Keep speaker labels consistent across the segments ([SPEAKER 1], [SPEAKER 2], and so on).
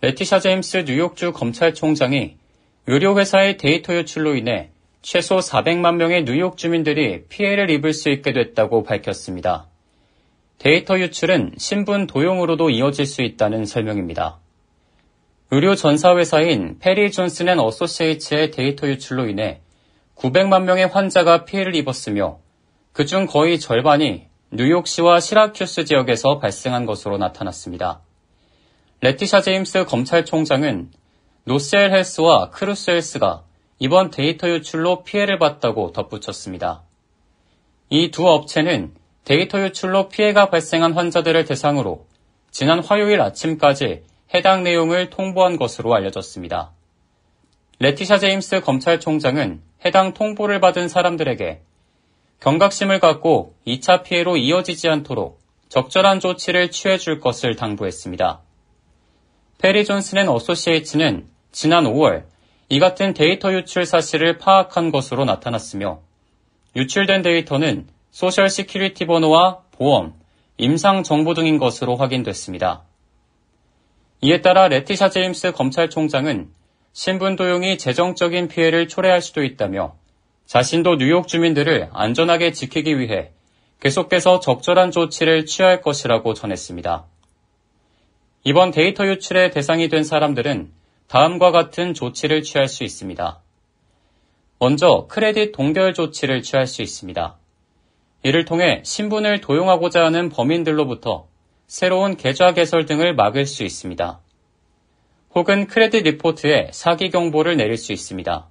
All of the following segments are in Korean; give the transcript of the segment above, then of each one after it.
[SPEAKER 1] 레티샤 제임스 뉴욕주 검찰총장이 의료회사의 데이터 유출로 인해 최소 400만 명의 뉴욕 주민들이 피해를 입을 수 있게 됐다고 밝혔습니다. 데이터 유출은 신분 도용으로도 이어질 수 있다는 설명입니다. 의료 전사회사인 페리 존슨 앤 어소시에이츠의 데이터 유출로 인해 900만 명의 환자가 피해를 입었으며 그중 거의 절반이 뉴욕시와 시라큐스 지역에서 발생한 것으로 나타났습니다. 레티샤 제임스 검찰총장은 노스웰 헬스와 크라우스 헬스가 이번 데이터 유출로 피해를 봤다고 덧붙였습니다. 이 두 업체는 데이터 유출로 피해가 발생한 환자들을 대상으로 지난 화요일 아침까지 해당 내용을 통보한 것으로 알려졌습니다. 레티샤 제임스 검찰총장은 해당 통보를 받은 사람들에게 경각심을 갖고 2차 피해로 이어지지 않도록 적절한 조치를 취해 줄 것을 당부했습니다. 페리 존슨 앤 어소시에이츠는 지난 5월 이 같은 데이터 유출 사실을 파악한 것으로 나타났으며 유출된 데이터는 Social Security 번호와 보험, 임상 정보 등인 것으로 확인됐습니다. 이에 따라 레티샤 제임스 검찰총장은 신분 도용이 재정적인 피해를 초래할 수도 있다며 자신도 뉴욕 주민들을 안전하게 지키기 위해 계속해서 적절한 조치를 취할 것이라고 전했습니다. 이번 데이터 유출의 대상이 된 사람들은 다음과 같은 조치를 취할 수 있습니다. 먼저 크레딧 동결 조치를 취할 수 있습니다. 이를 통해 신분을 도용하고자 하는 범인들로부터 새로운 계좌 개설 등을 막을 수 있습니다. 혹은 credit report에 사기 경보를 내릴 수 있습니다.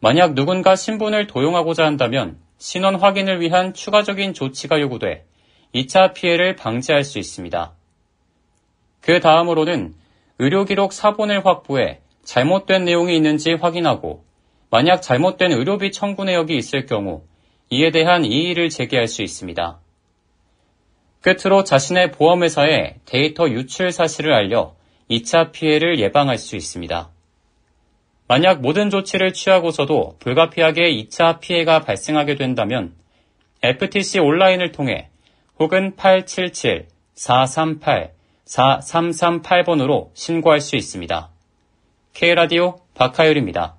[SPEAKER 1] 만약 누군가 신분을 도용하고자 한다면 신원 확인을 위한 추가적인 조치가 요구돼 2차 피해를 방지할 수 있습니다. 그 다음으로는 의료기록 사본을 확보해 잘못된 내용이 있는지 확인하고 만약 잘못된 의료비 청구 내역이 있을 경우 이에 대한 이의를 제기할 수 있습니다. 끝으로 자신의 보험회사에 데이터 유출 사실을 알려 2차 피해를 예방할 수 있습니다. 만약 모든 조치를 취하고서도 불가피하게 2차 피해가 발생하게 된다면 FTC 온라인을 통해 혹은 877-438 4338번으로 신고할 수 있습니다. K라디오 박하율입니다.